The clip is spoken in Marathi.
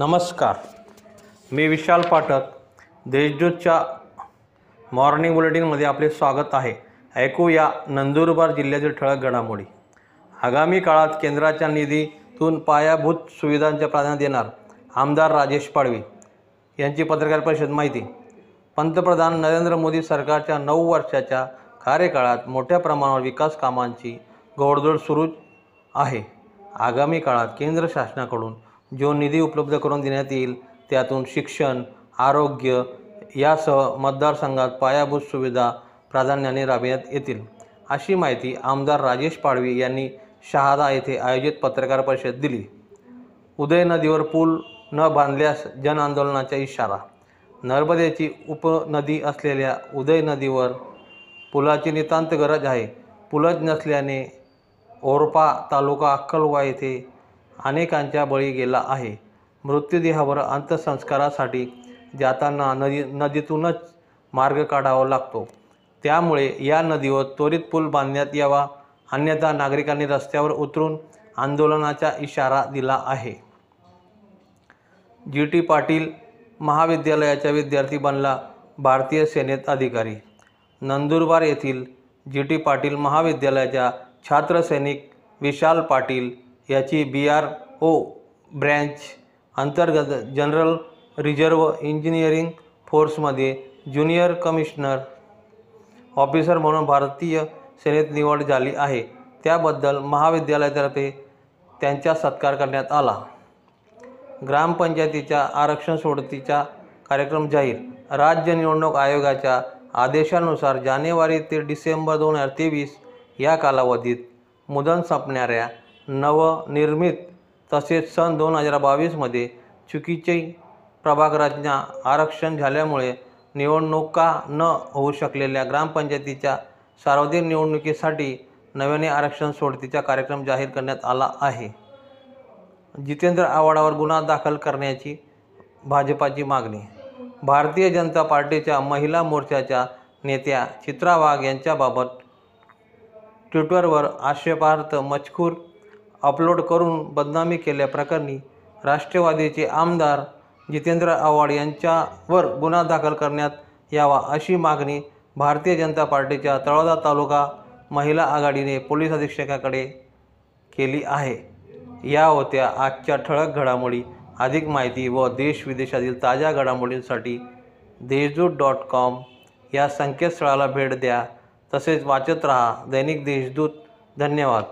नमस्कार. मी विशाल पाठक. देशदूतच्या मॉर्निंग बुलेटिनमध्ये आपले स्वागत आहे. ऐकूया नंदुरबार जिल्ह्यातील ठळक घडामोडी. आगामी काळात केंद्राच्या निधीतून पायाभूत सुविधांच्या प्राधान्य देणार आमदार राजेश पाडवी यांची पत्रकार परिषद माहिती. पंतप्रधान नरेंद्र मोदी सरकारच्या नऊ वर्षाच्या कार्यकाळात मोठ्या प्रमाणावर विकास कामांची घोडदौड सुरू आहे. आगामी काळात केंद्र शासनाकडून जो निधी उपलब्ध करून देण्यात येईल त्यातून शिक्षण आरोग्य यासह मतदारसंघात पायाभूत सुविधा प्राधान्याने राबविण्यात येतील. अशी माहिती आमदार राजेश पाडवी यांनी शहादा येथे आयोजित पत्रकार परिषद दिली. उदय नदीवर पूल न बांधल्यास जनआंदोलनाचा इशारा. नर्मदेची उपनदी असलेल्या उदय नदीवर पुलाची नितांत गरज आहे. पुलच नसल्याने ओरपा तालुका अक्कलवा येथे अनेकांच्या बळी गेला आहे. मृत्यूदेहावर अंत्यसंस्कारासाठी जाताना नदी नदीतूनच मार्ग काढावा लागतो. त्यामुळे या नदीवर त्वरित पूल बांधण्यात यावा अन्यथा नागरिकांनी रस्त्यावर उतरून आंदोलनाचा इशारा दिला आहे. जी. टी. पाटील महाविद्यालयाचा विद्यार्थी बनला भारतीय सेनेत अधिकारी. नंदुरबार येथील जी. टी. पाटील महाविद्यालयाच्या छात्रसैनिक विशाल पाटील याची बी आर ओ ब्रँच अंतर्गत जनरल रिझर्व्ह इंजिनिअरिंग फोर्समध्ये ज्युनियर कमिशनर ऑफिसर म्हणून भारतीय सेनेत निवड झाली आहे. त्याबद्दल महाविद्यालयातर्फे त्यांचा सत्कार करण्यात आला. ग्रामपंचायतीच्या आरक्षण सोडतीचा कार्यक्रम जाहीर. राज्य निवडणूक आयोगाच्या आदेशानुसार जानेवारी ते डिसेंबर दोन हजार तेवीस या कालावधीत मुदत संपणाऱ्या नवनिर्मित तसेच सन दोन हजार बावीसमध्ये चुकीचे प्रभागराज्ञा आरक्षण झाल्यामुळे निवडणुका न होऊ शकलेल्या ग्रामपंचायतीच्या सार्वत्रिक निवडणुकीसाठी नव्याने आरक्षण सोडतीचा कार्यक्रम जाहीर करण्यात आला आहे. जितेंद्र आव्हाडावर गुन्हा दाखल करण्याची भाजपाची मागणी. भारतीय जनता पार्टीच्या महिला मोर्चाच्या नेत्या चित्रा वाघ यांच्याबाबत ट्विटरवर आक्षेपार्थ मजकूर अपलोड करून बदनामी केल्याप्रकरणी राष्ट्रवादीचे आमदार जितेंद्र आव्हाड यांच्यावर गुन्हा दाखल करण्यात यावा अशी मागणी भारतीय जनता पार्टीच्या तळोदा तालुका महिला आघाडीने पोलीस अधीक्षकाकडे केली आहे. या होत्या आजच्या ठळक घडामोडी. अधिक माहिती व देश विदेशातील ताज्या घडामोडींसाठी देशदूत डॉट कॉम या संकेतस्थळाला भेट द्या. तसेच वाचत रहा दैनिक देशदूत. धन्यवाद.